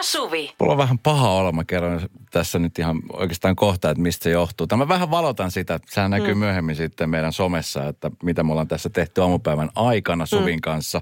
ja Suvi. Mulla on vähän paha olla, mä kerron tässä nyt ihan oikeastaan kohta, että mistä se johtuu. Tämä vähän valotan sitä, sehän näkyy mm. myöhemmin sitten meidän somessa, että mitä me ollaan tässä tehty aamupäivän aikana Suvin mm. kanssa.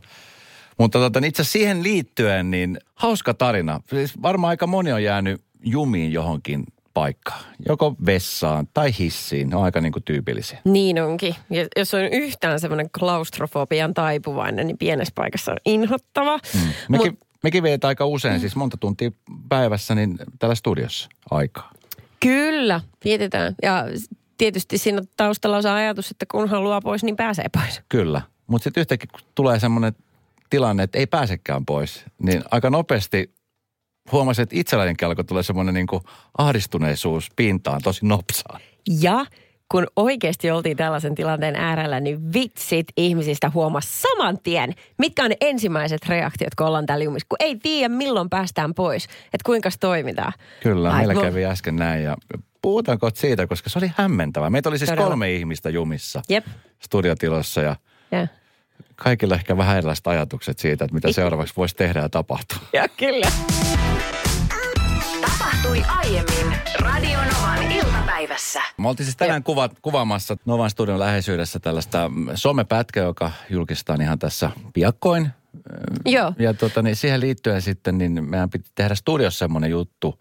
Mutta tota, itse siihen liittyen, niin hauska tarina. Siis varmaan aika moni on jäänyt jumiin johonkin paikkaan. Joko vessaan tai hissiin. Ne on aika niin kuin tyypillisiä. Niin onkin. Ja jos on yhtään semmoinen klaustrofobian taipuvainen, niin pienessä paikassa on inhottava. Mm. Mekin, Mut, mekin vietään aika usein, mm. siis monta tuntia päivässä, niin täällä studiossa aikaa. Kyllä, vietetään. Ja tietysti siinä taustalla on se ajatus, että kun haluaa pois, niin pääsee pois. Kyllä. Mutta sitten yhtäkkiä kun tulee semmoinen tilanne, että ei pääsekään pois, niin aika nopeasti huomasin, että itsellänikin alkoi tulee semmoinen niin ahdistuneisuus pintaan tosi nopsaan. Ja kun oikeasti oltiin tällaisen tilanteen äärellä, niin vitsit ihmisistä huomas saman tien, mitkä on ne ensimmäiset reaktiot, kun ollaan täällä jumissa, kun ei tiedä milloin päästään pois, että kuinka toimitaan. Kyllä, Ai, meillä no. kävi äsken näin ja puhutaanko siitä, koska se oli hämmentävää. Meitä oli siis Todella. kolme ihmistä jumissa Jep. studiotilossa ja yeah. kaikilla ehkä vähän erilaiset ajatukset siitä, että mitä seuraavaksi voisi tehdä ja tapahtua. Ja kyllä. Tapahtui aiemmin Radionovan iltapäivässä. Me oltiin siis tänään kuva, kuvaamassa Novan studion läheisyydessä tällaista somepätkää, joka julkistetaan ihan tässä piakkoin. Joo. Ja tota, niin siihen liittyen sitten, niin meidän piti tehdä studiossa semmoinen juttu,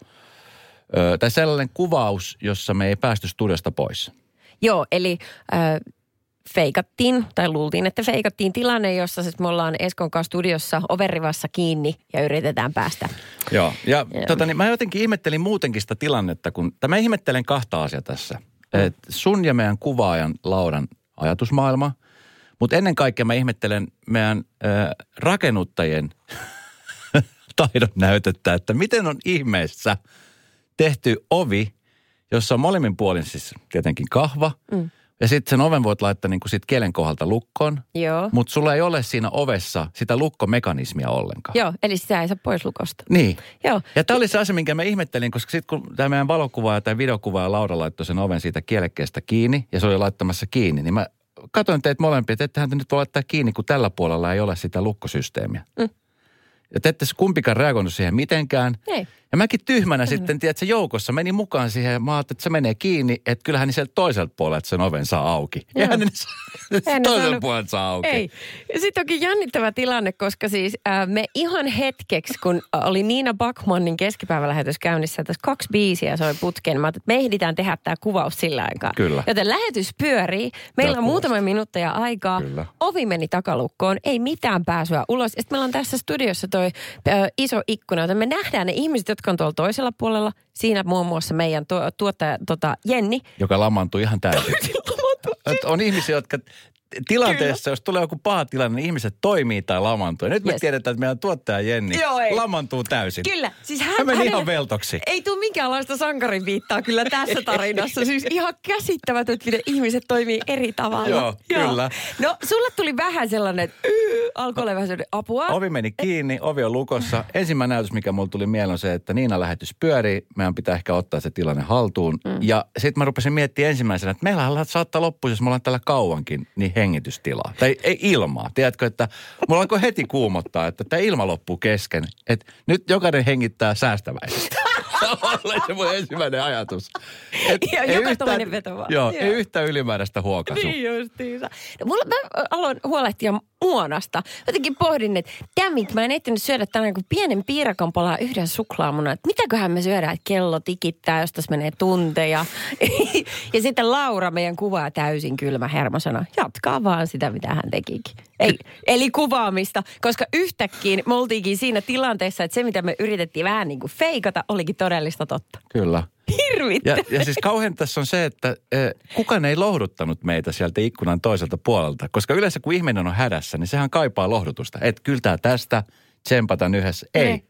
ö, tai sellainen kuvaus, jossa me ei päästy studiosta pois. Joo, eli äh, feikattiin, tai luultiin, että feikattiin tilanne, jossa siis me ollaan Eskon kanssa studiossa overivassa kiinni ja yritetään päästä. Joo, ja ja. Tota, niin mä jotenkin ihmettelin muutenkin sitä tilannetta, kun, tai mä ihmettelen kahta asiaa tässä. Et sun ja meidän kuvaajan Lauran ajatusmaailma, mutta ennen kaikkea mä ihmettelen meidän äh, rakennuttajien taidon näytettä, että miten on ihmeessä tehty ovi, jossa on molemmin puolin siis tietenkin kahva mm. – ja sitten sen oven voit laittaa niin kuin sit kielen kohdalta lukkoon. Joo. Mutta sulla ei ole siinä ovessa sitä lukkomekanismia ollenkaan. Joo, eli sitä ei saa pois lukosta. Niin. Joo. Ja tämä oli se asia, minkä mä ihmettelin, koska sitten kun tämä meidän valokuvaaja tai videokuvaaja Laura laittoi sen oven siitä kielekkeestä kiinni ja se oli laittamassa kiinni, niin mä katsoin teitä molempia, että ettehän te nyt voi laittaa kiinni, kun tällä puolella ei ole sitä lukkosysteemiä. Mm. Ja te ette kumpikaan reagoinut siihen mitenkään. Ei. Ja mäkin tyhmänä mm. sitten, tiedätkö, joukossa menin mukaan siihen ja mä ajattelin, että se menee kiinni, että kyllähän niin sieltä toiselta puolelta sen oven saa auki. Ja hän toiselta puolelta saa auki. Ei. Sitten onkin jännittävä tilanne, koska siis äh, me ihan hetkeksi, kun oli Niina Backmannin keskipäivälähetys käynnissä, tässä kaksi biisiä soi putkeen. Mä että me ehditään tehdä tämä kuvaus sillä aikaa. Kyllä. Joten lähetys pyörii. Meillä on muutama minuutteja aikaa. Kyllä. Ovi meni takalukkoon, ei mitään pääsyä ulos. Sitten meillä on tässä studiossa toi äh, iso ikkuna, joten me nähdään ne ihmiset, jotka on tuolla toisella puolella. Siinä muun muassa meidän tuo, tuottaja tota, Jenni. Joka lamantui ihan täysin. on ihmisiä, jotka tilanteessa, Kyllä. jos tulee joku paha tilanne, niin ihmiset toimii tai lamantuu. Nyt yes. me tiedetään, että meidän tuottaja Jenni Joo, ei. lamantuu täysin. Kyllä. Siis hän, hän meni ihan veltoksi. Ei tule minkäänlaista sankarin viittaa kyllä tässä tarinassa. siis ihan käsittämätöntä, miten ihmiset toimii eri tavalla. Joo, Joo, kyllä. No, sulle tuli vähän sellainen, että yy, alkoi olla vähän apua. Ovi meni kiinni, ovi on lukossa. Ensimmäinen näytös, mikä mulle tuli mieleen on se, että Niina lähetys pyörii. Meidän pitää ehkä ottaa se tilanne haltuun. Mm. Ja sitten mä rupesin miettimään ensimmäisenä, että meillä saattaa loppua, jos me ollaan täällä kauankin, niin hengitystilaa. Tai ei ilmaa. Tiedätkö, että mulla alkoi heti kuumottaa, että tämä ilma loppuu kesken. Että nyt jokainen hengittää säästäväisesti. oli se mun ensimmäinen ajatus. Et ja ei joka yhtään, veto vaan. Joo, joo, ei yhtään ylimääräistä huokasua. Niin justiinsa. No, mulla, mä aloin huolehtia muonasta. Jotenkin pohdin, että dammit, mä en ehtinyt syödä tänään kuin pienen piirakan palaa yhden suklaamuna. Että mitäköhän me syödään, että kello tikittää, jos tässä menee tunteja. ja sitten Laura, meidän kuvaa täysin kylmä hermo, sanoi, jatkaa vaan sitä, mitä hän tekikin. Ei, eli kuvaamista, koska yhtäkkiä me oltiinkin siinä tilanteessa, että se mitä me yritettiin vähän niin kuin feikata, olikin todellista totta. Kyllä. Ja, ja siis kauhean tässä on se, että eh, kukaan ei lohduttanut meitä sieltä ikkunan toiselta puolelta. Koska yleensä kun ihminen on hädässä, niin sehän kaipaa lohdutusta. Että kyllä tästä, tsempataan yhdessä. Ei. ei.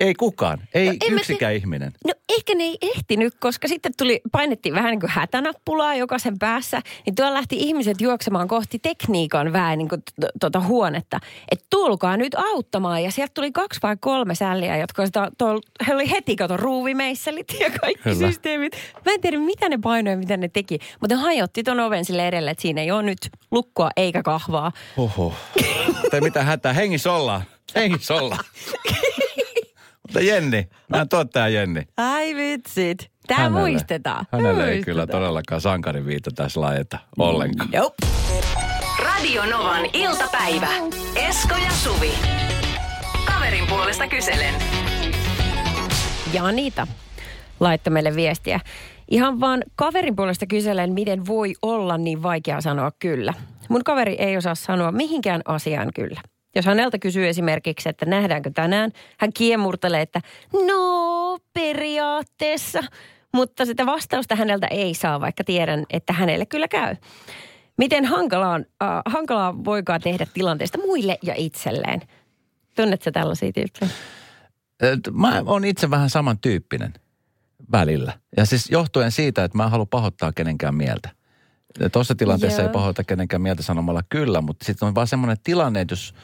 Ei kukaan, ei no, yksikään te... ihminen. No ehkä ne ei ehtinyt, koska sitten tuli, painettiin vähän niin kuin hätänappulaa jokaisen päässä. Niin tuolla lähti ihmiset juoksemaan kohti tekniikan vähän niin kuin tuota huonetta. Että tulkaa nyt auttamaan. Ja sieltä tuli kaksi vai kolme sälliä, jotka sitä, to, he oli heti kato ruuvimeisselit ja kaikki Kyllä. systeemit. Mä en tiedä mitä ne painoja, mitä ne teki. Mutta ne hajotti ton oven sille edelle, että siinä ei ole nyt lukkoa eikä kahvaa. Oho. tai mitä hätää, hengissä ollaan. Hengissä ollaan. Mutta Jenni, mä tuottaja Jenni. Ai vitsit. Tää Hänelle- muistetaan. Hänelle ei Muistetaan. kyllä todellakaan sankariviita tässä laajeta ollenkaan. Jop. Radio Novan iltapäivä. Esko ja Suvi. Kaverin puolesta kyselen. Ja Anita laittoi meille viestiä. Ihan vaan kaverin puolesta kyselen, miten voi olla niin vaikea sanoa kyllä. Mun kaveri ei osaa sanoa mihinkään asiaan kyllä. Jos häneltä kysyy esimerkiksi, että nähdäänkö tänään, hän kiemurtelee, että no periaatteessa. Mutta sitä vastausta häneltä ei saa, vaikka tiedän, että hänelle kyllä käy. Miten hankalaa, äh, hankalaa voikaan tehdä tilanteesta muille ja itselleen? Tunnetko tällaisia tyyppejä? Mä oon itse vähän samantyyppinen välillä. Ja siis johtuen siitä, että mä en halua pahoittaa kenenkään mieltä. Tuossa tilanteessa Joo. ei pahoita kenenkään mieltä sanomalla kyllä, mutta sitten on vaan semmoinen tilanne, että jos,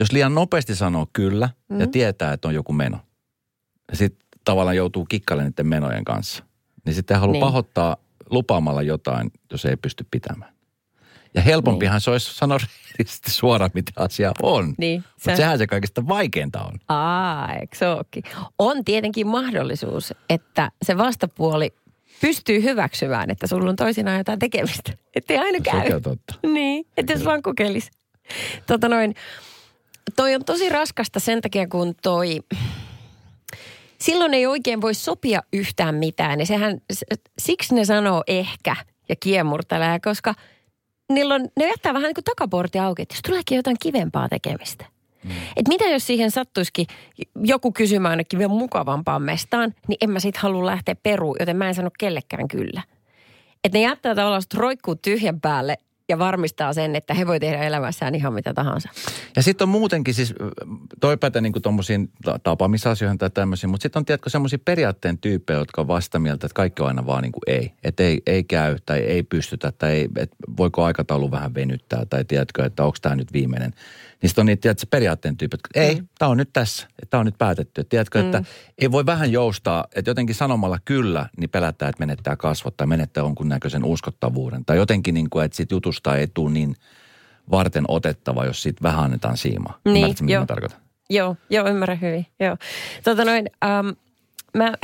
jos liian nopeasti sanoo kyllä mm. ja tietää, että on joku meno. Ja sitten tavallaan joutuu kikkailemaan niiden menojen kanssa. Niin sitten ei halua Niin. pahoittaa lupaamalla jotain, jos ei pysty pitämään. Ja helpompihan niin. se olisi sanoa rehellisesti suoraan, mitä asia on. Niin, Mutta se- sehän se kaikista vaikeinta on. Aa, eikö se ookin? On tietenkin mahdollisuus, että se vastapuoli pystyy hyväksymään, että sulla on toisinaan jotain tekemistä. Että ei aina käy. On totta. Niin, että jos vaan kokeilisi. Tota noin, toi on tosi raskasta sen takia, kun toi... Silloin ei oikein voi sopia yhtään mitään. Ja sehän, siksi ne sanoo ehkä ja kiemurtelee, koska niillä on, ne jättää vähän niin kuin takaportti auki, että jos tuleekin jotain kivempaa tekemistä. Mm. Et mitä jos siihen sattuisikin joku kysymään ainakin vielä mukavampaan mestaan, niin en mä sit halua lähteä peruun, joten mä en sano kellekään kyllä. Että ne jättää tavallaan roikkuu tyhjän päälle ja varmistaa sen, että he voi tehdä elämässään ihan mitä tahansa. Ja sitten on muutenkin siis, toi pätee niin tuommoisiin tapaamisasioihin tai tämmöisiin, mutta sitten on tiedätkö semmoisia periaatteen tyyppejä, jotka on vasta mieltä, että kaikki on aina vaan niin kuin ei. Että ei, ei käy tai ei pystytä tai ei, että voiko aikataulu vähän venyttää tai tiedätkö, että onko tämä nyt viimeinen. Niin sitten on niitä tiedätkö, periaatteen tyypit, että ei, mm. tämä on nyt tässä, tämä on nyt päätetty. Et tiedätkö, mm. että ei voi vähän joustaa, että jotenkin sanomalla kyllä, niin pelättää, että menettää kasvot tai menettää jonkun näköisen uskottavuuden. Tai jotenkin niin kuin, että siitä jutusta ei tule niin varten otettava, jos siitä vähän annetaan siimaa. Niin, Ymmärrätkö, mitä mä tarkoitan? Joo, joo, ymmärrän hyvin. Joo. Tota noin, ähm, mä...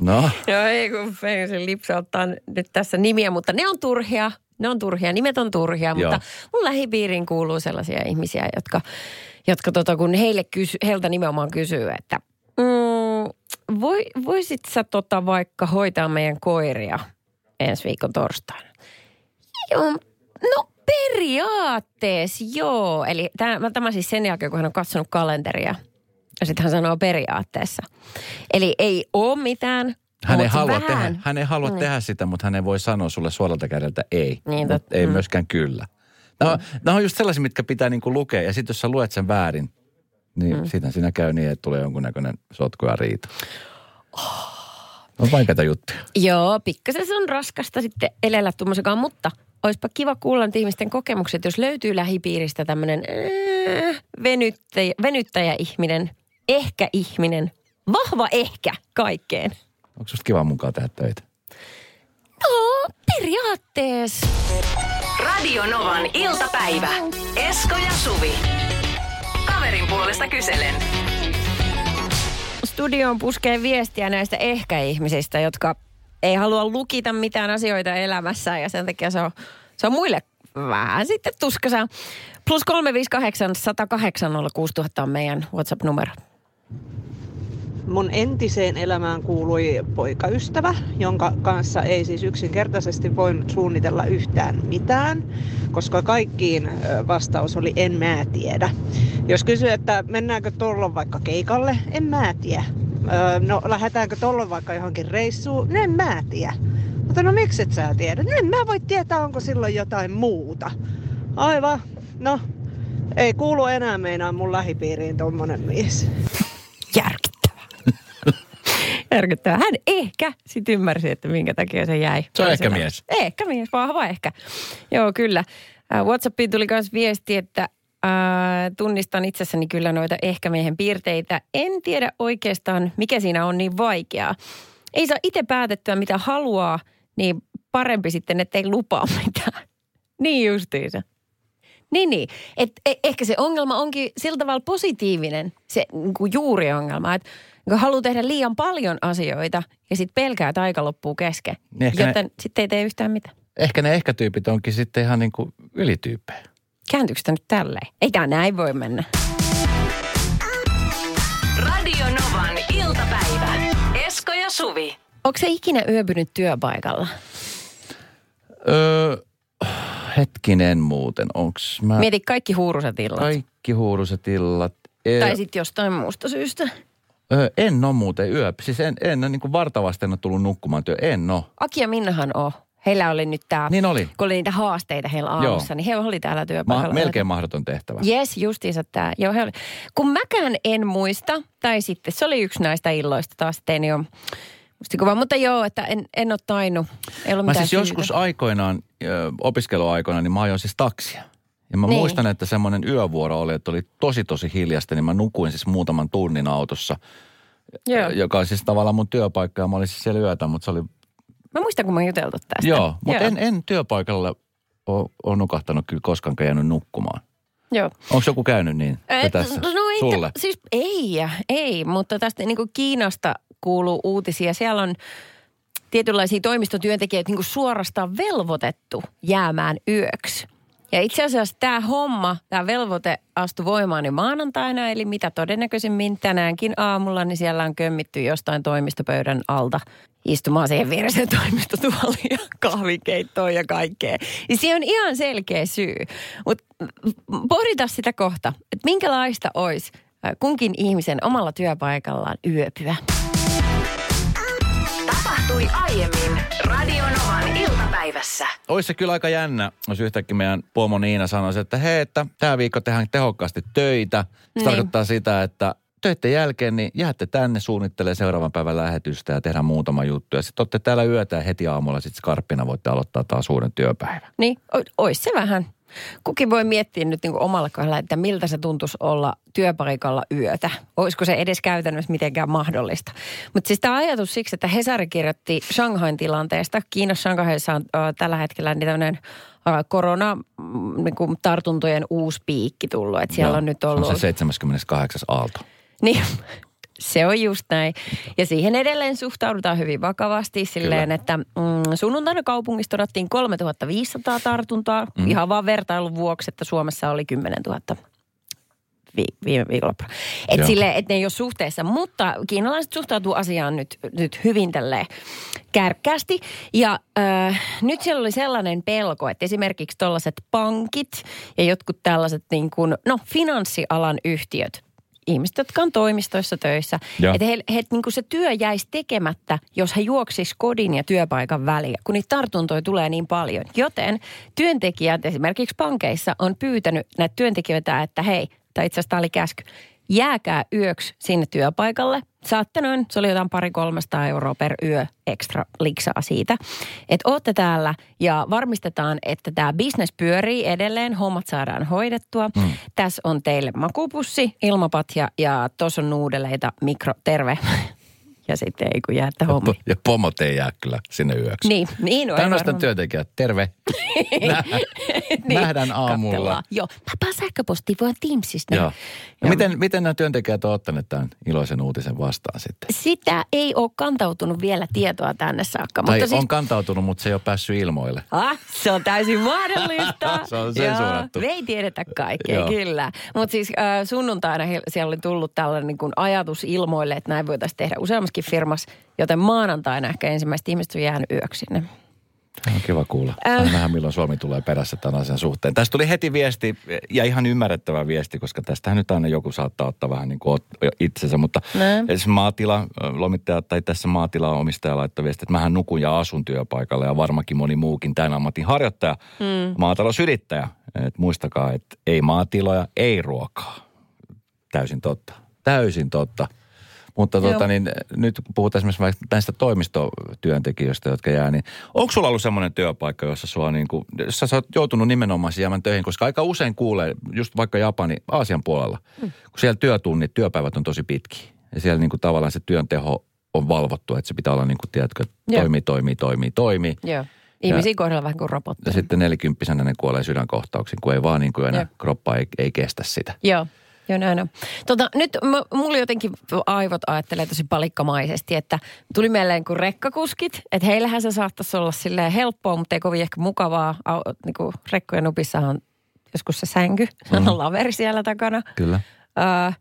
No, Joo, ei kun se lipsauttaa nyt tässä nimiä, mutta ne on turhia. Ne on turhia, nimet on turhia, Joo. mutta mun lähipiiriin kuuluu sellaisia ihmisiä, jotka, jotka tota, kun heille kysy, heiltä nimenomaan kysyy, että mm, voi, voisit sä tota vaikka hoitaa meidän koiria ensi viikon torstaina? No periaatteessa joo. Eli tämä, tämä siis sen jälkeen, kun hän on katsonut kalenteria. Ja sitten hän sanoo periaatteessa. Eli ei ole mitään. hän ei halua, vähän. tehdä, hän ei halua Niin. tehdä sitä, mutta hän ei voi sanoa sulle suoralta kädeltä ei. Niin, mutta totta. ei Mm. myöskään kyllä. Nämä, on- nämä on just sellaisia, mitkä pitää niinku lukea. Ja sitten jos sä luet sen väärin, niin mm. sitten siinä käy niin, että tulee jonkunnäköinen sotku ja riita. On vaikeita juttuja. Joo, pikkasen se on raskasta sitten elellä tuommoisenkaan, mutta olisipa kiva kuulla nyt ihmisten kokemukset, jos löytyy lähipiiristä tämmöinen äh, venyttäjä, venyttäjä-ihminen, ehkä-ihminen, vahva ehkä kaikkeen. Onko susta kiva mukaan tehdä töitä? No, periaatteessa. Radio Novan iltapäivä. Esko ja Suvi. Kaverin puolesta kyselen. Studioon puskee viestiä näistä ehkä-ihmisistä, jotka ei halua lukita mitään asioita elämässään ja sen takia se on, se on muille vähän sitten tuskasa. Plus 358 108 6000 on meidän WhatsApp-numero. Mun entiseen elämään kuului poikaystävä, jonka kanssa ei siis yksinkertaisesti voinut suunnitella yhtään mitään, koska kaikkiin vastaus oli en mä tiedä. Jos kysyy, että mennäänkö tollon vaikka keikalle, en mä tiedä. No lähdetäänkö tollon vaikka johonkin reissuun, en mä tiedä. Mutta no miksi et sä tiedä? No en mä voi tietää, onko silloin jotain muuta. Aivan, no ei kuulu enää meinaa mun lähipiiriin tommonen mies. Järkyttävää. Järkyttävää. Hän ehkä sitten ymmärsi, että minkä takia se jäi. Se on ehkä mies. Ehkä mies, vahva ehkä. Joo, kyllä. Whatsappiin tuli myös viesti, että äh, tunnistan itsessäni kyllä noita ehkä miehen piirteitä. En tiedä oikeastaan, mikä siinä on niin vaikeaa. Ei saa itse päätettyä, mitä haluaa, niin parempi sitten, ettei lupaa mitään. Niin justiinsa. Niin, niin. Et, e, ehkä se ongelma onkin sillä tavalla positiivinen, se niin kuin juuri ongelma, että kun haluaa tehdä liian paljon asioita ja sitten pelkää, että aika loppuu kesken, Niin joten ne- sitten ei tee yhtään mitään. Ehkä ne ehkä-tyypit onkin sitten ihan niin kuin ylityyppejä. Kääntyykö tämä nyt tälleen? Ei tämä näin voi mennä. Radio Novan iltapäivä. Esko ja Suvi. Onko se ikinä yöpynyt työpaikalla? Öö, hetkinen muuten, onks mä... Mieti kaikki huuruset illat. Kaikki huuruset illat. E- Tai sitten jostain muusta syystä. Öö, en ole muuten yö. Siis en, en niin kuin vartavasti en ole tullut nukkumaan työ. En ole. Aki ja Minnahan on. Heillä oli nyt tämä, Niin oli. kun oli niitä haasteita heillä aamussa, Joo. niin he oli täällä Ma- työpaikalla. melkein mahdoton tehtävä. Yes, justiinsa tämä. Joo, he oli. Kun mäkään en muista, tai sitten se oli yksi näistä illoista taas, että en jo mustikuva. Mutta joo, että en, en ole tainnut. Ei ollut Mä siis syytä. joskus aikoinaan, ö, opiskeluaikoina, niin mä ajoin siis taksia. Ja mä Niin. muistan, että semmoinen yövuoro oli, että oli tosi tosi hiljasta, niin mä nukuin siis muutaman tunnin autossa, Joo. joka on siis tavallaan mun työpaikka ja mä olin siis siellä yötä, mutta se oli, Mä muistan, kun mä juteltu tästä. joo, mutta en, en työpaikalla ole nukahtanut kyllä koskaan jäänyt nukkumaan. Joo. Onko joku käynyt niin Et, Et, tässä? no ei, Sulle? Siis ei, ei, mutta tästä niin kuin Kiinasta kuuluu uutisia. Siellä on tietynlaisia toimistotyöntekijöitä niin kuin suorastaan velvoitettu jäämään yöksi. Ja itse asiassa tämä homma, tämä velvoite astui voimaan jo maanantaina, eli mitä todennäköisemmin tänäänkin aamulla, niin siellä on kömmitty jostain toimistopöydän alta istumaan siihen vieressä toimistotuoliin ja kahvikeittoon ja kaikkea. Niin se on ihan selkeä syy. Mutta pohdita sitä kohta, että minkälaista olisi kunkin ihmisen omalla työpaikallaan yöpyä. Tapahtui aiemmin Radio Novan iltapäivässä. Olisi se kyllä aika jännä, jos yhtäkkiä meidän pomo Niina sanoisi, että hei, että tämä viikko tehdään tehokkaasti töitä. Se Niin. tarkoittaa sitä, että töiden jälkeen niin jäätte tänne suunnittelee seuraavan päivän lähetystä ja tehdään muutama juttu. Ja sitten olette täällä yötä ja heti aamulla sitten skarppina voitte aloittaa taas uuden työpäivän. Niin, o- ois se vähän. Kukin voi miettiä nyt niin kuin omalla kohdalla, että miltä se tuntuisi olla työpaikalla yötä. Olisiko se edes käytännössä mitenkään mahdollista. Mutta siis tämä ajatus siksi, että Hesari kirjoitti Shanghain tilanteesta. Kiinassa Shanghaissa on äh, tällä hetkellä niin tämmöinen äh, korona mm, niin tartuntojen uusi piikki tullut. Että siellä Joo, on nyt se ollut... On se 78. aalto. Niin, se on just näin. Ja siihen edelleen suhtaudutaan hyvin vakavasti silleen, Kyllä. että mm, sunnuntaina kaupungissa todettiin 3500 tartuntaa. Mm. Ihan vaan vertailun vuoksi, että Suomessa oli 10 000 vi- viime viikonloppuna. Että Joo. silleen, että ne ei ole suhteessa, mutta kiinalaiset suhtautuu asiaan nyt, nyt hyvin tälleen kärkkäästi. Ja äh, nyt siellä oli sellainen pelko, että esimerkiksi tällaiset pankit ja jotkut tällaiset niin kuin, no finanssialan yhtiöt, ihmiset, jotka on toimistoissa töissä, että he, he, niin kuin se työ jäisi tekemättä, jos he juoksis kodin ja työpaikan väliä, kun niitä tartuntoja tulee niin paljon. Joten työntekijät esimerkiksi pankeissa on pyytänyt näitä työntekijöitä, että hei, tai itse asiassa tämä oli käsky, jääkää yöksi sinne työpaikalle. Saatte noin, se oli jotain pari 300 euroa per yö ekstra liksaa siitä. Että ootte täällä ja varmistetaan, että tämä bisnes pyörii edelleen, hommat saadaan hoidettua. Mm. Tässä on teille makupussi, ilmapatja ja tuossa on nuudeleita, mikro, terve. Ja sitten ei kun jäätte hommiin. Ja pomot ei jää kyllä sinne yöksi. Niin, niin on. Tämmöisten varmaan. työntekijät, terve. Nä- Nähdään aamulla. katsellaan. Joo, papaa sähköpostia vaan Teamsista. Joo. No miten, miten nämä työntekijät ovat ottaneet tämän iloisen uutisen vastaan sitten? Sitä ei ole kantautunut vielä tietoa tänne saakka. Tai mutta on siis, kantautunut, mutta se ei ole päässyt ilmoille. ah, se on täysin mahdollista. Se on sensurattu. Joo, me ei tiedetä kaikkea, Joo. kyllä. Mutta siis äh, sunnuntaina he- siellä oli tullut tällainen niin kuin ajatus ilmoille, että näin voitaisiin tehdä useammaskin firmassa. Joten maanantaina ehkä ensimmäiset ihmiset on jäänyt yöksi sinne. Tämä on kiva kuulla. Äh. Saa nähdä, milloin Suomi tulee perässä tämän asian suhteen. Tästä tuli heti viesti, ja ihan ymmärrettävä viesti, koska tästähän nyt aina joku saattaa ottaa vähän niin kuin itsensä. Mutta Näin. esimerkiksi maatila, lomittaja tai tässä maatilan omistaja laittoi viesti, että mähän nukun ja asun työpaikalla ja varmaankin moni muukin tämän ammatin harjoittaja, mm. maatalousyrittäjä. Et muistakaa, että ei maatiloja, ei ruokaa. Täysin totta. Täysin totta. Mutta Joo. tota, niin, nyt kun puhutaan esimerkiksi näistä toimistotyöntekijöistä, jotka jää, niin onko sulla ollut semmoinen työpaikka, jossa, sua niin kuin, jossa sä oot joutunut nimenomaan jäämään töihin? Koska aika usein kuulee, just vaikka Japani, Aasian puolella, mm. kun siellä työtunnit, työpäivät on tosi pitkiä. Ja siellä niin kuin tavallaan se työn teho on valvottu, että se pitää olla niin kuin, tiedätkö, Joo. toimii, toimii, toimii, toimii. Joo. Ihmisiä kohdalla vähän kuin Ja robotteja. sitten nelikymppisenä ne kuolee sydänkohtauksiin, kun ei vaan niin kuin enää Jep. kroppa ei, ei kestä sitä. Joo. Joo, näin on. Tota, nyt m- mulla jotenkin aivot ajattelee tosi palikkamaisesti, että tuli mieleen kuin rekkakuskit, että heillähän se saattaisi olla silleen helppoa, mutta ei kovin ehkä mukavaa. Au, niin kuin rekkojen nupissahan on joskus se sänky, mm. on laveri siellä takana. Kyllä. Öö,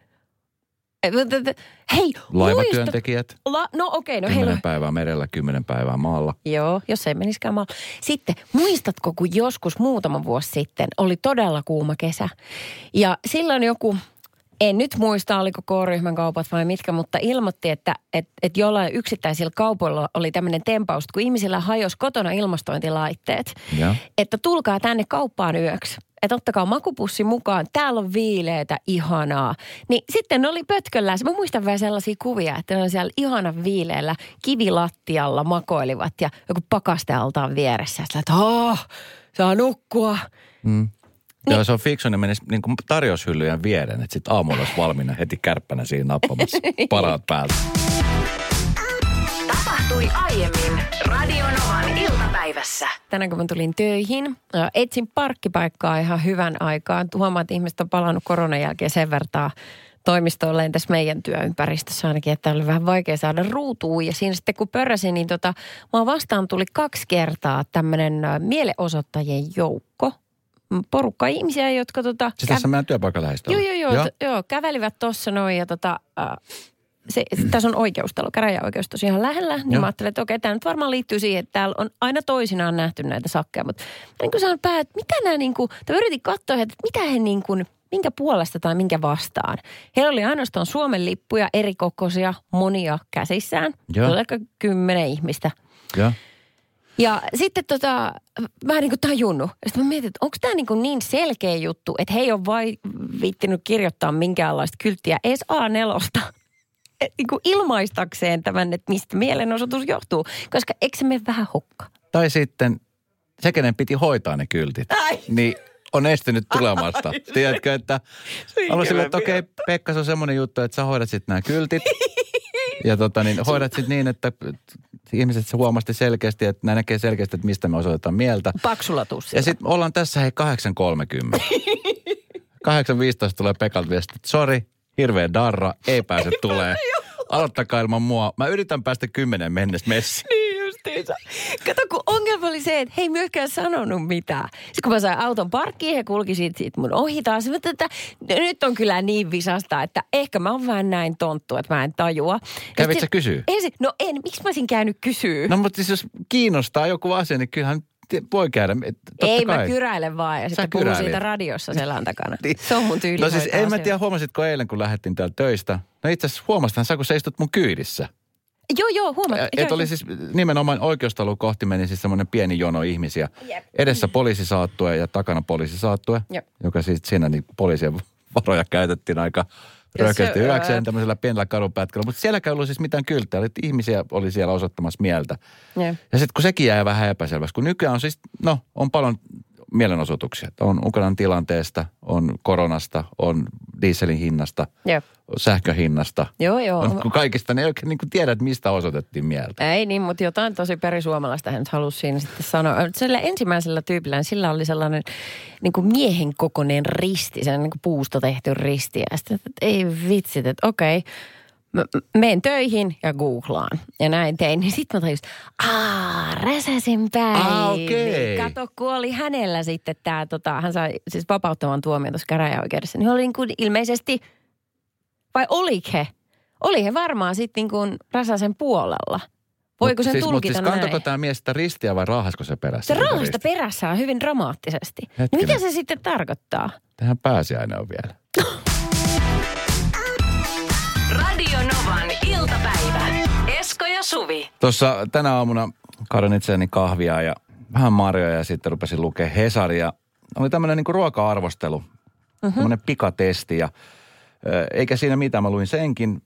et- hei, Laivatyöntekijät, la, no okei, no kymmenen heillä päivää merellä, kymmenen päivää maalla. Joo, jos ei menisikään maalla. Sitten, muistatko, kun joskus muutama vuosi sitten oli todella kuuma kesä. Ja silloin joku, en nyt muista, oliko K-ryhmän kaupat vai mitkä, mutta ilmoitti, että et, et jollain yksittäisillä kaupoilla oli tämmöinen tempaus, kun ihmisillä hajosi kotona ilmastointilaitteet. Ja. Että tulkaa tänne kauppaan yöksi. Että ottakaa makupussi mukaan, täällä on viileitä, ihanaa. Niin sitten ne oli pötköllä. Mä muistan vielä sellaisia kuvia, että ne on siellä ihanan viileellä kivilattialla makoilivat ja joku pakastealtaan vieressä. Sillä, että oh, saa nukkua. Mm. Joo, se on fiksu, ne menisi niin kuin tarjoushyllyjen viereen, että sitten aamulla olisi valmiina heti kärppänä siinä nappamassa paraat päältä. Tapahtui aiemmin Radionovan iltapäivässä. Tänään kun mä tulin töihin, etsin parkkipaikkaa ihan hyvän aikaa. Huomaan, että ihmiset on palannut koronan jälkeen sen vertaa toimistolle tässä meidän työympäristössä ainakin, että oli vähän vaikea saada ruutuun. Ja siinä sitten kun pörräsin, niin tota, mä vastaan tuli kaksi kertaa tämmöinen mielenosoittajien joukko. Porukka ihmisiä, jotka tota... Se tässä meidän työpaikan. Joo, joo, joo, joo. joo kävelivät tuossa noin ja tota, äh, se, tässä on oikeustalo, käräjäoikeus tosi ihan lähellä. Niin Joo. mä ajattelin, että okei, tämä nyt varmaan liittyy siihen, että täällä on aina toisinaan nähty näitä sakkeja. Mutta mä niin kuin saan pää, että mitä nämä niin kuin, tai yritin katsoa, että mitä he niin kuin, minkä puolesta tai minkä vastaan. Heillä oli ainoastaan Suomen lippuja, eri kokoisia, monia käsissään. Joo. Se oli ehkä kymmenen ihmistä. Joo. Ja sitten tota, mä en niin kuin tajunnut. Sitten mä mietin, että onko tämä niin, kuin niin selkeä juttu, että he ei ole vai viittinyt kirjoittaa minkäänlaista kylttiä edes A4. Et niin kuin ilmaistakseen tämän, että mistä mielenosoitus johtuu. Koska eikö se mene vähän hukka? Tai sitten se, kenen piti hoitaa ne kyltit, Ai. niin on estynyt tulemasta. Tiedätkö, että sille, että okei, Pekka, se on semmoinen juttu, että sä hoidat sitten nämä kyltit. Ja tota, niin hoidat sitten niin, että ihmiset se huomasti selkeästi, että nämä näkee selkeästi, että mistä me osoitetaan mieltä. Paksulla tussilla. Ja sitten ollaan tässä hei 8.30. 8.15 tulee Pekalta viesti, että sori, hirveä darra, ei pääse tulee. Aloittakaa ilman mua. Mä yritän päästä kymmenen mennessä messiin. Niin justiinsa. Kato, kun ongelma oli se, että he ei myöskään sanonut mitään. Sitten kun mä sain auton parkkiin, he kulki siitä, siitä mun ohi taas. Ajattelin, että nyt on kyllä niin visasta, että ehkä mä oon vähän näin tonttu, että mä en tajua. Ja Kävit sitten- sä kysyä? Ensin, no en, miksi mä olisin käynyt kysyä? No mutta siis jos kiinnostaa joku asia, niin kyllähän voi käydä. Totta ei, kai. mä kyräilen vaan ja sitten puhun siitä radiossa selän takana. Niin. Se on mun tyyli No siis en mä tiedä, huomasitko eilen, kun lähdettiin täältä töistä. No itse asiassa huomasithan sä, kun sä istut mun kyydissä. Joo, joo, huomaat. Et oli siis nimenomaan oikeustalo kohti meni siis semmoinen pieni jono ihmisiä. Jep. Edessä poliisisaattue ja takana poliisisaattue, Jep. joka siis siinä niin poliisien varoja käytettiin aika se, hyväkseen tämmöisellä pienellä kadunpätkällä. Mutta sielläkään ei ollut siis mitään kylttejä, että ihmisiä oli siellä osoittamassa mieltä. Jep. Ja sitten kun sekin jää vähän epäselväksi, kun nykyään on siis, no on paljon mielenosoituksia. On Ukrainan tilanteesta, on koronasta, on dieselin hinnasta, Jep. sähkön hinnasta. Joo, joo. On, kun kaikista ne ei oikein niin kuin tiedä, että mistä osoitettiin mieltä. Ei niin, mutta jotain tosi perisuomalaista hän nyt halusi siinä sitten sanoa. Sillä ensimmäisellä tyypillä, niin sillä oli sellainen niin kuin miehen kokoinen risti, sellainen niin kuin puusta tehty risti. Ja sitten, että ei vitsit, että okei, mä mä menen töihin ja googlaan. Ja näin tein. Niin sitten mä tajusin, aah, Räsäsen päivi. Aa, okei. Kato, kun oli hänellä sitten tämä, tota, hän sai siis vapauttavan tuomion tuossa käräjäoikeudessa. Niin oli niin kuin ilmeisesti, vai oliko he? Oli he varmaan sitten niin kuin Räsäsen puolella. Voiko sen siis, tulkita siis näin? kantako tämä mies sitä ristiä vai raahasko se perässä? Se ristiä? perässä on hyvin dramaattisesti. Niin mitä se sitten tarkoittaa? Tähän pääsiäinen on vielä. Radio Novan iltapäivä. Esko ja Suvi. Tuossa tänä aamuna kaadin itseäni kahvia ja vähän marjoja ja sitten rupesin lukea Hesaria. Oli tämmöinen niin ruoka-arvostelu, mm-hmm. tämmöinen pikatesti ja eikä siinä mitään. Mä luin senkin,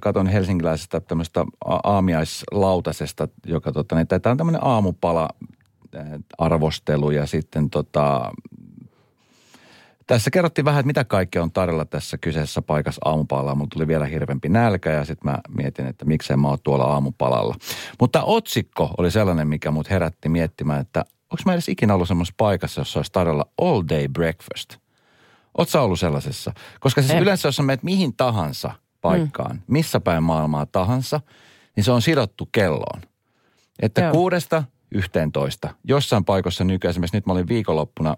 katon helsinkiläisestä tämmöistä aamiaislautasesta, joka tota, niin, tämä on tämmöinen aamupala arvostelu ja sitten tota, Tässä kerrottiin vähän, että mitä kaikkea on tarjolla tässä kyseisessä paikassa aamupalalla. Mulla tuli vielä hirveämpi nälkä ja sitten mä mietin, että miksei mä oon tuolla aamupalalla. Mutta otsikko oli sellainen, mikä mut herätti miettimään, että onko mä edes ikinä ollut semmoisessa paikassa, jossa olisi tarjolla all day breakfast. Oletko ollut sellaisessa? Koska siis En. yleensä, jos sä menet mihin tahansa paikkaan, mm. missä päin maailmaa tahansa, niin se on sidottu kelloon. Että Joo. kuudesta 11. Jossain paikoissa nykyään, esimerkiksi nyt mä olin viikonloppuna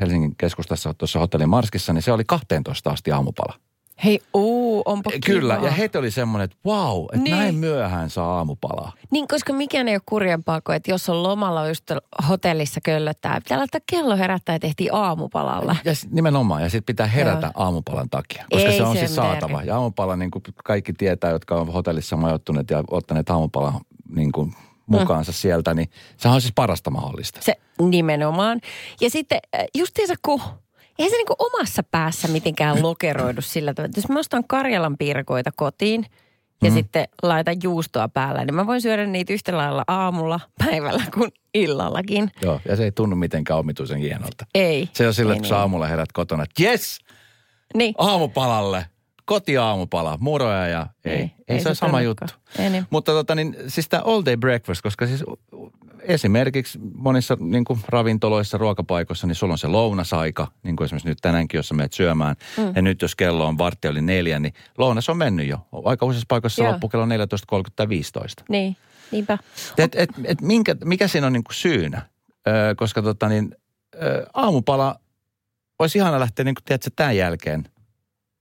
Helsingin keskustassa tuossa hotellin Marskissa, niin se oli 12 asti aamupala. Hei, uu, onpa Kyllä, kiva. ja heti oli semmoinen, että wow, että Niin. näin myöhään saa aamupalaa. Niin, koska mikään ei ole kurjempaa kuin, että jos on lomalla just hotellissa köllöttää, pitää laittaa kello herättää ja tehtiin aamupalalla. Ja nimenomaan, ja sitten pitää herätä Joo. aamupalan takia, koska Ei se on siis saatava. Ja aamupala, niin kuin kaikki tietää, jotka on hotellissa majoittuneet ja ottaneet aamupalan niin kuin mukaansa sieltä, niin sehän on siis parasta mahdollista. Se nimenomaan. Ja sitten äh, justiinsa kun, eihän se niinku omassa päässä mitenkään lokeroidu sillä tavalla. Jos mä ostan Karjalan piirakoita kotiin ja Mm. sitten laitan juustoa päällä, niin mä voin syödä niitä yhtä lailla aamulla, päivällä kuin illallakin. Joo, ja se ei tunnu mitenkään omituisen hienolta. Ei. Se on sillä, Ei että kun sä niin. aamulla herät kotona, että jes, Niin. aamupalalle, kotiaamupala, muroja ja ei, ei, ei se ole sama juttu. Ei niin. Mutta tota, niin, siis tämä all day breakfast, koska siis esimerkiksi monissa niin kuin ravintoloissa, ruokapaikoissa, niin sulla on se lounasaika, niin kuin esimerkiksi nyt tänäänkin, jos sä menet syömään. Mm. Ja nyt jos kello on vartti oli neljä, niin lounas on mennyt jo. Aika useissa paikoissa Joo. loppu kello 14.30 tai 15. Niin, niinpä. Et, et, et minkä, mikä siinä on niin kuin syynä? Öö, koska tota niin, öö, aamupala olisi ihana lähteä niin kuin, tiedätkö, tämän jälkeen,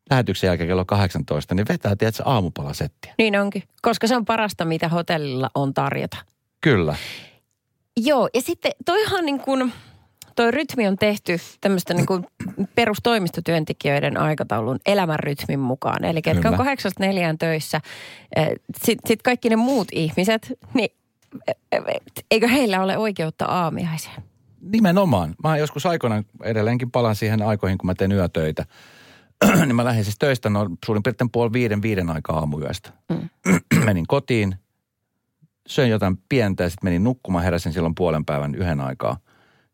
lähetyksen jälkeen kello 18, niin vetää, tiedätkö, aamupalasettiä. Niin onkin, koska se on parasta, mitä hotellilla on tarjota. Kyllä. Joo, ja sitten toihan niin kuin, toi rytmi on tehty tämmöistä niin kuin perustoimistotyöntekijöiden aikataulun elämän rytmin mukaan. Eli ketkä on kahdeksasta neljään töissä, sitten sit kaikki ne muut ihmiset, niin eh, eh, eikö heillä ole oikeutta aamiaiseen? Nimenomaan. Mä joskus aikoinaan edelleenkin palaan siihen aikoihin, kun mä teen yötöitä. niin mä lähdin siis töistä no, suurin piirtein puoli viiden, viiden aikaa aamuyöstä. Mm. menin kotiin, söin jotain pientä ja sitten menin nukkumaan, heräsin silloin puolen päivän yhden aikaa.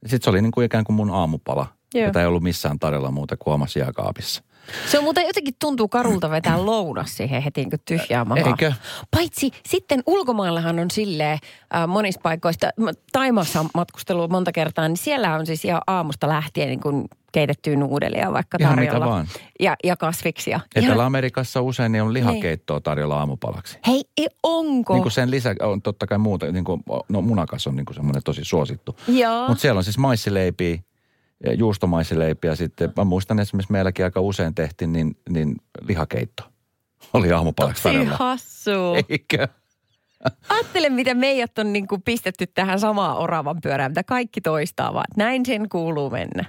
Sitten se oli niin kuin ikään kuin mun aamupala, Joo. jota ei ollut missään tarjolla muuta kuin omassa jääkaapissa. Se on muuten jotenkin tuntuu karulta vetää lounas siihen heti niin tyhjää mahaa. Eikö? Paitsi sitten ulkomaillahan on silleen äh, monissa paikoista, mä Taimassa on matkustellut monta kertaa, niin siellä on siis ihan aamusta lähtien niin kuin keitettyä nuudelia vaikka Ihan mitä tarjolla. vaan. Ja, ja kasviksia. Etelä-Amerikassa usein niin on lihakeittoa tarjolla aamupalaksi. hei, ei, onko? Niin kuin sen lisä on totta kai muuta, niin kuin, no munakas on niin kuin semmoinen tosi suosittu. Joo. Mutta siellä on siis maissileipiä, ja juustomaisileipiä. Sitten mä muistan esimerkiksi meilläkin aika usein tehtiin niin, niin lihakeitto. Oli aamupalaksi Tosi tarjolla. hassu. Eikö? Ajattele, mitä meidät on niin kuin pistetty tähän samaan oravan pyörään, mitä kaikki toistaa vaan. Näin sen kuuluu mennä.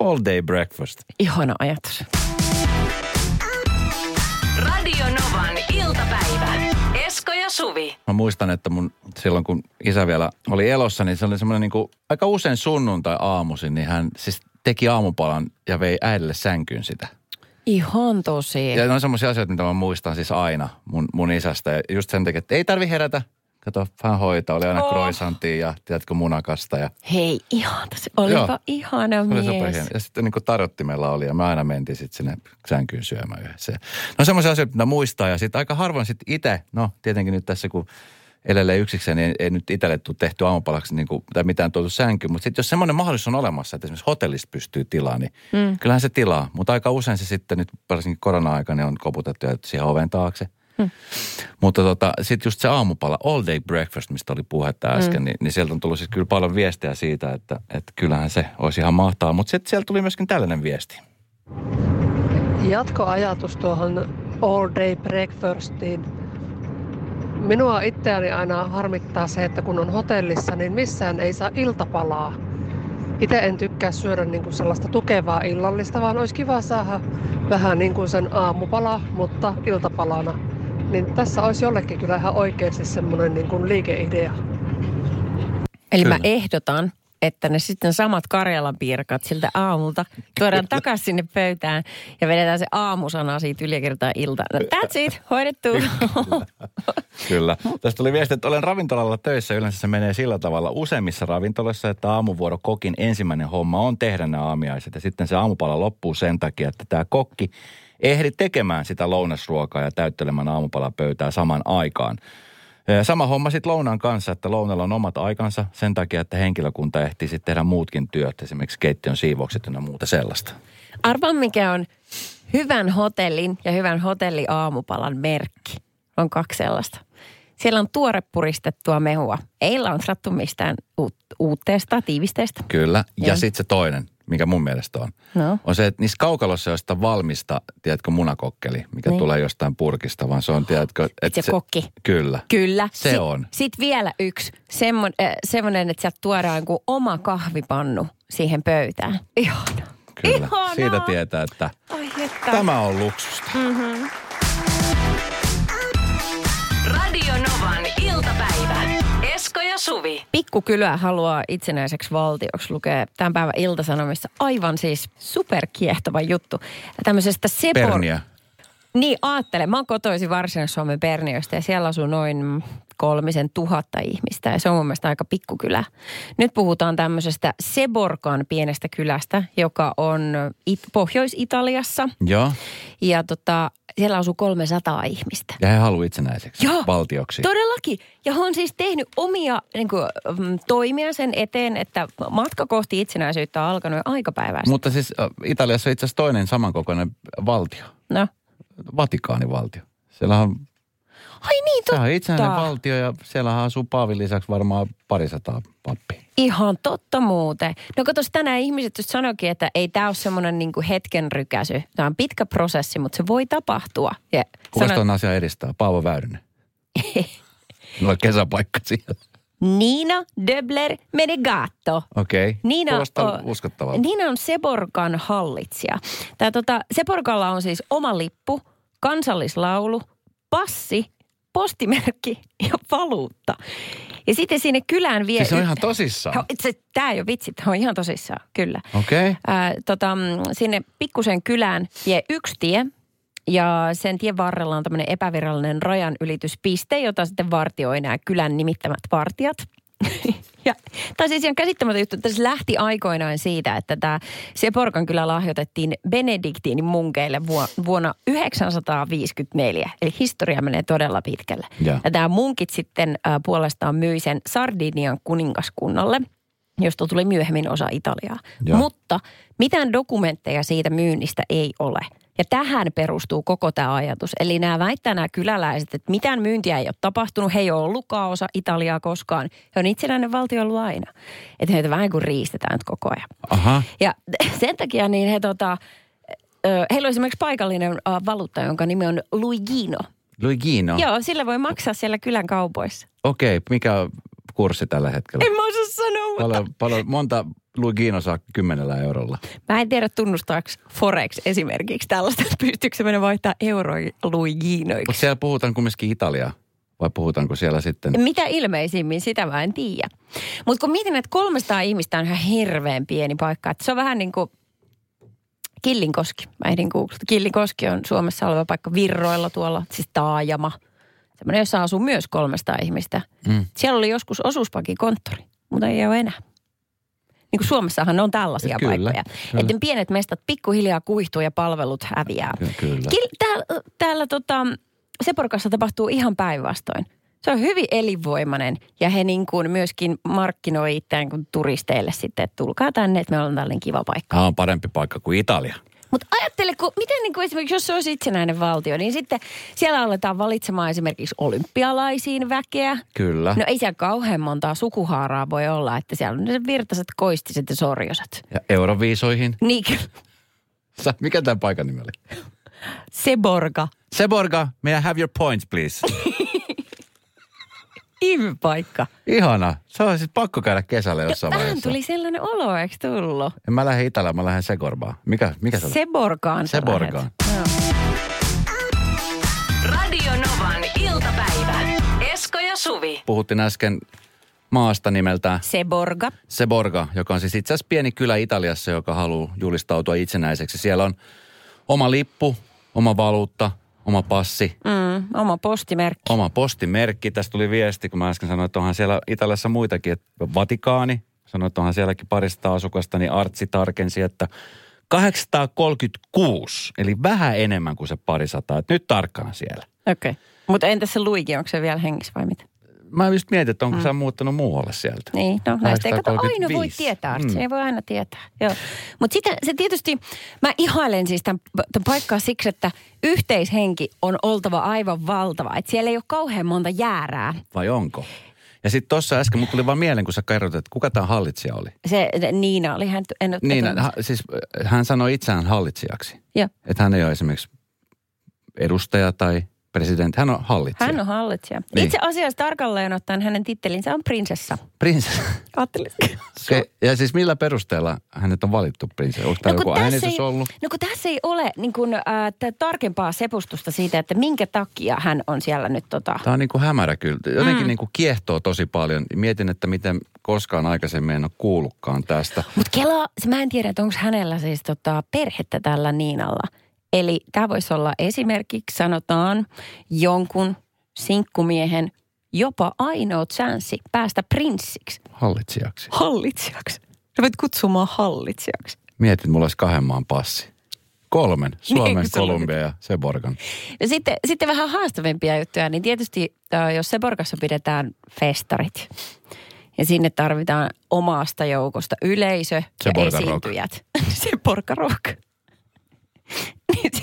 All day breakfast. Ihana ajatus. Radio Novan iltapäivä. Esko ja Suvi. Mä muistan, että mun silloin kun isä vielä oli elossa, niin se oli semmoinen niin kuin, aika usein sunnuntai aamuisin, niin hän siis teki aamupalan ja vei äidille sänkyyn sitä. Ihan tosi. Ja ne on semmoisia asioita, mitä mä muistan siis aina mun, mun isästä. Ja just sen takia, että ei tarvi herätä. Kato, hän hoitaa. Oli aina Oh. croissantia ja tiedätkö munakasta. Ja Hei, ihan tosi. Olipa Joo. ihana se oli mies. superhieno. Ja sitten niin kuin tarjottimella oli ja me aina mentiin sitten sinne sänkyyn syömään yhdessä. No semmoisia asioita, mitä muistaa. Ja sitten aika harvoin sitten itse, no tietenkin nyt tässä kun elelee yksikseen, niin ei, ei nyt itselle tule tehty aamupalaksi niin kuin, tai mitään tuotu sänkyyn. Mutta sitten jos semmoinen mahdollisuus on olemassa, että esimerkiksi hotellista pystyy tilaa, niin mm. kyllähän se tilaa. Mutta aika usein se sitten nyt varsinkin korona-aikana on koputettu ja siihen oven taakse. Hmm. Mutta tota, sitten just se aamupala, all day breakfast, mistä oli puhetta äsken, hmm. niin, niin sieltä on tullut siis kyllä paljon viestiä siitä, että, että kyllähän se olisi ihan mahtavaa. Mutta sitten sieltä tuli myöskin tällainen viesti. Jatkoajatus tuohon all day breakfastiin. Minua itseäni aina harmittaa se, että kun on hotellissa, niin missään ei saa iltapalaa. Itse en tykkää syödä niin kuin sellaista tukevaa illallista, vaan olisi kiva saada vähän niin kuin sen aamupala, mutta iltapalana. Niin tässä olisi jollekin kyllä ihan oikeasti semmoinen niin kuin liikeidea. Eli Kyllä. mä ehdotan, että ne sitten samat Karjalan piirakat siltä aamulta tuodaan takaisin sinne pöytään ja vedetään se aamusana siitä ylikertaa ilta. No, that's it, hoidettu. Kyllä. Tästä tuli viesti, että olen ravintolalla töissä. Yleensä se menee sillä tavalla useimmissa ravintoloissa, että aamuvuoro kokin ensimmäinen homma on tehdä nämä aamiaiset. Ja sitten se aamupala loppuu sen takia, että tämä kokki ehdi tekemään sitä lounasruokaa ja täyttelemään aamupalapöytää saman aikaan. Ja Sama homma sitten lounaan kanssa, että lounalla on omat aikansa sen takia, että henkilökunta ehtii sitten tehdä muutkin työt, esimerkiksi keittiön siivoukset ja muuta sellaista. Arvaa mikä on hyvän hotellin ja hyvän hotelliaamupalan merkki. On kaksi sellaista. Siellä on tuore puristettua mehua. Ei lansrattu mistään uut, uutteesta, tiivisteestä. Kyllä. Ja Joo. sitten se toinen, mikä mun mielestä on, No. on se, että niissä kaukalossa josta valmista, tiedätkö, munakokkeli, mikä Niin. tulee jostain purkista, vaan se on, tiedätkö... Se kokki. Kyllä. Kyllä. Se Sit- on. Sitten vielä yksi, semmoinen, äh, semmoinen, että sieltä tuodaan kuin oma kahvipannu siihen pöytään. Ihana. Kyllä. Ihanaa. Siitä tietää, että Ai että. tämä on luksusta. Radio Novan iltapäivä. Esko ja Suvi. Pikkukylä haluaa itsenäiseksi valtioksi lukee tämän päivän iltasanomissa aivan siis superkiehtova juttu. Tämmöisestä Sepor... Perniä. Niin, ajattele. Mä oon kotoisin Varsinais-Suomen Perniöstä ja siellä asuu noin kolmisen tuhatta ihmistä ja se on mun mielestä aika pikkukylä. Nyt puhutaan tämmöisestä Seborkan pienestä kylästä, joka on It- Pohjois-Italiassa Joo. ja tota, siellä asuu 300 ihmistä. Ja he haluaa itsenäiseksi Joo. valtioksi. Todellakin. Ja he on siis tehnyt omia niin kuin, mm, toimia sen eteen, että matka kohti itsenäisyyttä on alkanut jo aikapäiväistä. Mutta siis äh, Italiassa on itse asiassa toinen samankokoinen valtio. no. Vatikaanivaltio. Siellä on, Ai niin, se on totta. itsenäinen valtio ja siellä asuu Paavin lisäksi varmaan parisataa pappia. Ihan totta muuten. No katos, tänään ihmiset just sanoikin, että ei tämä ole semmoinen niinku hetken rykäsy. Tämä on pitkä prosessi, mutta se voi tapahtua. Ja Kuka sano- tuon asian edistää? Paavo Väyrynen. On kesäpaikka siellä. Nina Döbler Menegato. Okei. Okay. Niina on, uskottavalta. Niina on Seborkan hallitsija. Tää, tota, Seborkalla on siis oma lippu, kansallislaulu, passi, postimerkki ja valuutta. Ja sitten sinne kylään vie... Siis se on yhtä- ihan tosissaan. Ho- Se, tää ei ole vitsi, tää on ihan tosissaan, kyllä. Okei. Okay. Tota, mm, sinne pikkusen kylään vie yksi tie ja sen tien varrella on tämmöinen epävirallinen rajanylityspiste, jota sitten vartioi nämä kylän nimittämät vartijat. Ja, tai siis ihan käsittämätön juttu, että se lähti aikoinaan siitä, että tämä Seporkan kylä lahjoitettiin Benediktiinin munkeille vuo- vuonna 954. Eli historia menee todella pitkälle. Joo. Ja tämä munkit sitten äh, puolestaan myi sen Sardinian kuningaskunnalle, josta tuli myöhemmin osa Italiaa. Joo. Mutta mitään dokumentteja siitä myynnistä ei ole. Ja tähän perustuu koko tämä ajatus. Eli nämä väittää nämä kyläläiset, että mitään myyntiä ei ole tapahtunut. He ei ole ollutkaan osa Italiaa koskaan. He on itsenäinen valtio ollut aina. Että heitä vähän kuin riistetään nyt koko ajan. Aha. Ja sen takia niin he tota, heillä on esimerkiksi paikallinen valuutta, jonka nimi on Luigino. Luigino. Joo, sillä voi maksaa siellä kylän kaupoissa. Okei, okay. mikä on kurssi tällä hetkellä? En mä osaa sanoa, mutta Paljon, paljon, monta Luigino saa kymmenellä eurolla. mä en tiedä tunnustaako Forex esimerkiksi tällaista, että pystyykö se vaihtaa euroja Luiginoiksi. Mutta siellä puhutaan kumminkin Italiaa. Vai puhutaanko siellä sitten? Mitä ilmeisimmin, sitä mä en tiedä. Mutta kun mietin, että 300 ihmistä on ihan hirveän pieni paikka. Että se on vähän niin kuin Killinkoski. Mä ehdin googlata. Killinkoski on Suomessa oleva paikka Virroilla tuolla, siis taajama. Semmoinen, jossa asuu myös 300 ihmistä. Mm. Siellä oli joskus osuuspankin konttori, mutta ei ole enää. Niin kuin Suomessahan on tällaisia Kyllä, paikkoja. kyllä. Että pienet mestat pikkuhiljaa kuihtuu ja palvelut häviää. Ky- kyllä. Kil, täällä, täällä tota, Seporkassa tapahtuu ihan päinvastoin. Se on hyvin elinvoimainen ja he niin kuin myöskin markkinoi itseään kuin turisteille sitten, että tulkaa tänne, että me ollaan tällainen kiva paikka. Tämä on parempi paikka kuin Italia. Mutta ajattele, kun, miten niin kuin esimerkiksi, jos se olisi itsenäinen valtio, niin sitten siellä aletaan valitsemaan esimerkiksi olympialaisiin väkeä. Kyllä. No ei siellä kauhean montaa sukuhaaraa voi olla, että siellä on ne virtaiset, koistiset ja sorjoset. Ja euroviisoihin. Niin. Sa- Mikä tämä paikan nimi oli? Seborga. Seborga, may I have your points, please? Ihme paikka. Ihana. Se on siis pakko käydä kesällä jossain Vähän vaiheessa. tuli sellainen olo, eikö tullut? En mä lähde Italiaan, mä lähden Segorbaan. Mikä, mikä se on? Seborgaan. Seborgaan. Radio Novan iltapäivä. Esko ja Suvi. Puhuttiin äsken maasta nimeltään Seborga. Seborga, joka on siis itse asiassa pieni kylä Italiassa, joka haluaa julistautua itsenäiseksi. Siellä on oma lippu, oma valuutta, oma passi, Mm, oma postimerkki. oma postimerkki. Tästä tuli viesti, kun mä äsken sanoin, että onhan siellä Italiassa muitakin, että Vatikaani, sanoin, että onhan sielläkin parista asukasta, niin Artsi tarkensi, että 836, eli vähän enemmän kuin se parisataa. Nyt tarkkaan siellä. Okei. Okay. Mutta entäs se Luigi, onko se vielä hengissä vai mitä? Mä just mietin, että onko mm. sä muuttanut muualle sieltä. Niin, no näistä ei kato aina voi 835. tietää, Mm. ei voi aina tietää. Mutta sitten se tietysti, mä ihailen siis tämän, tämän paikkaa siksi, että yhteishenki on oltava aivan valtava. Että siellä ei ole kauhean monta jäärää. Vai onko? Ja sitten tuossa äsken, mut tuli vaan mieleen, kun sä kerroit, että kuka tämä hallitsija oli. Se Niina oli, hän en ole Niin, katsonut. ha, siis äh, hän sanoi itseään hallitsijaksi. Joo. Että hän ei ole esimerkiksi edustaja tai presidentti, hän on hallitsija. Hän on hallitsija. Niin. Itse asiassa tarkalleen ottaen hänen tittelinsä on prinsessa. Prinsessa. Okay. Ja siis millä perusteella hänet on valittu prinsessa? Onko No joku äänestys ei, ollut? no kun tässä ei ole niin kun, äh, tarkempaa sepustusta siitä, että minkä takia hän on siellä nyt tota... Tämä on niin kuin hämärä kyllä. Jotenkin Mm. niin kuin kiehtoo tosi paljon. Mietin, että miten koskaan aikaisemmin en ole kuullutkaan tästä. Mutta Kela, se mä en tiedä, että onko hänellä siis tota perhettä tällä Niinalla. Eli tämä voisi olla esimerkiksi, sanotaan, jonkun sinkkumiehen jopa ainoa chanssi päästä prinssiksi, Hallitsijaksi. hallitsijaksi. Sä voit kutsumaan hallitsijaksi. Mietin, mulla olisi kahden maan passi. Kolmen. Suomen, Niin, sulla on- Kolumbia ja Seborgan. Ja sitten, sitten vähän haastavimpia juttuja, niin tietysti jos Seborgassa pidetään festarit ja sinne tarvitaan omasta joukosta yleisö ja Seborga Rock. esiintyjät. Rock.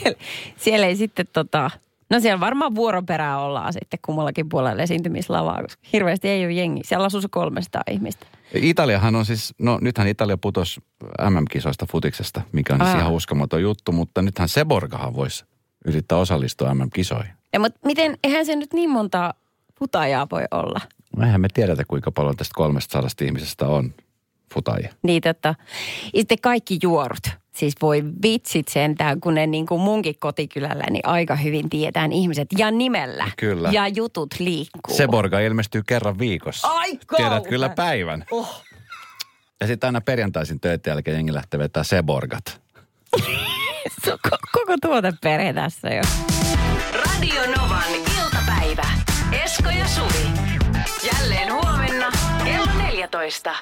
Siellä, siellä ei sitten tota, no siellä varmaan vuoroperää ollaan sitten kummallakin puolella esiintymislavaa, koska hirveästi ei ole jengi. Siellä asuu se 300 ihmistä. Italiahan on siis, no nythän Italia putosi MM-kisoista futiksesta, mikä on siis ihan uskomaton juttu, mutta nythän Seborgahan voisi yrittää osallistua MM-kisoihin. Ja, mutta miten, eihän se nyt niin monta futajaa voi olla. No Eihän me tiedetä, kuinka paljon tästä 300 ihmisestä on futajia. Niin ja sitten kaikki juorut. Siis voi vitsit sentään, kun ne niin kuin munkin kotikylällä, niin aika hyvin tietään ihmiset ja nimellä. Kyllä. Ja jutut liikkuu. Seborga ilmestyy kerran viikossa. Ai Tiedät kyllä päivän. Oh. Ja sitten aina perjantaisin töiden jälkeen jengi lähtee vetää Seborgat. Se on ko- koko tuoteperhe tässä jo. Radio Novan iltapäivä. Esko ja Suvi. Jälleen huomenna kello 14.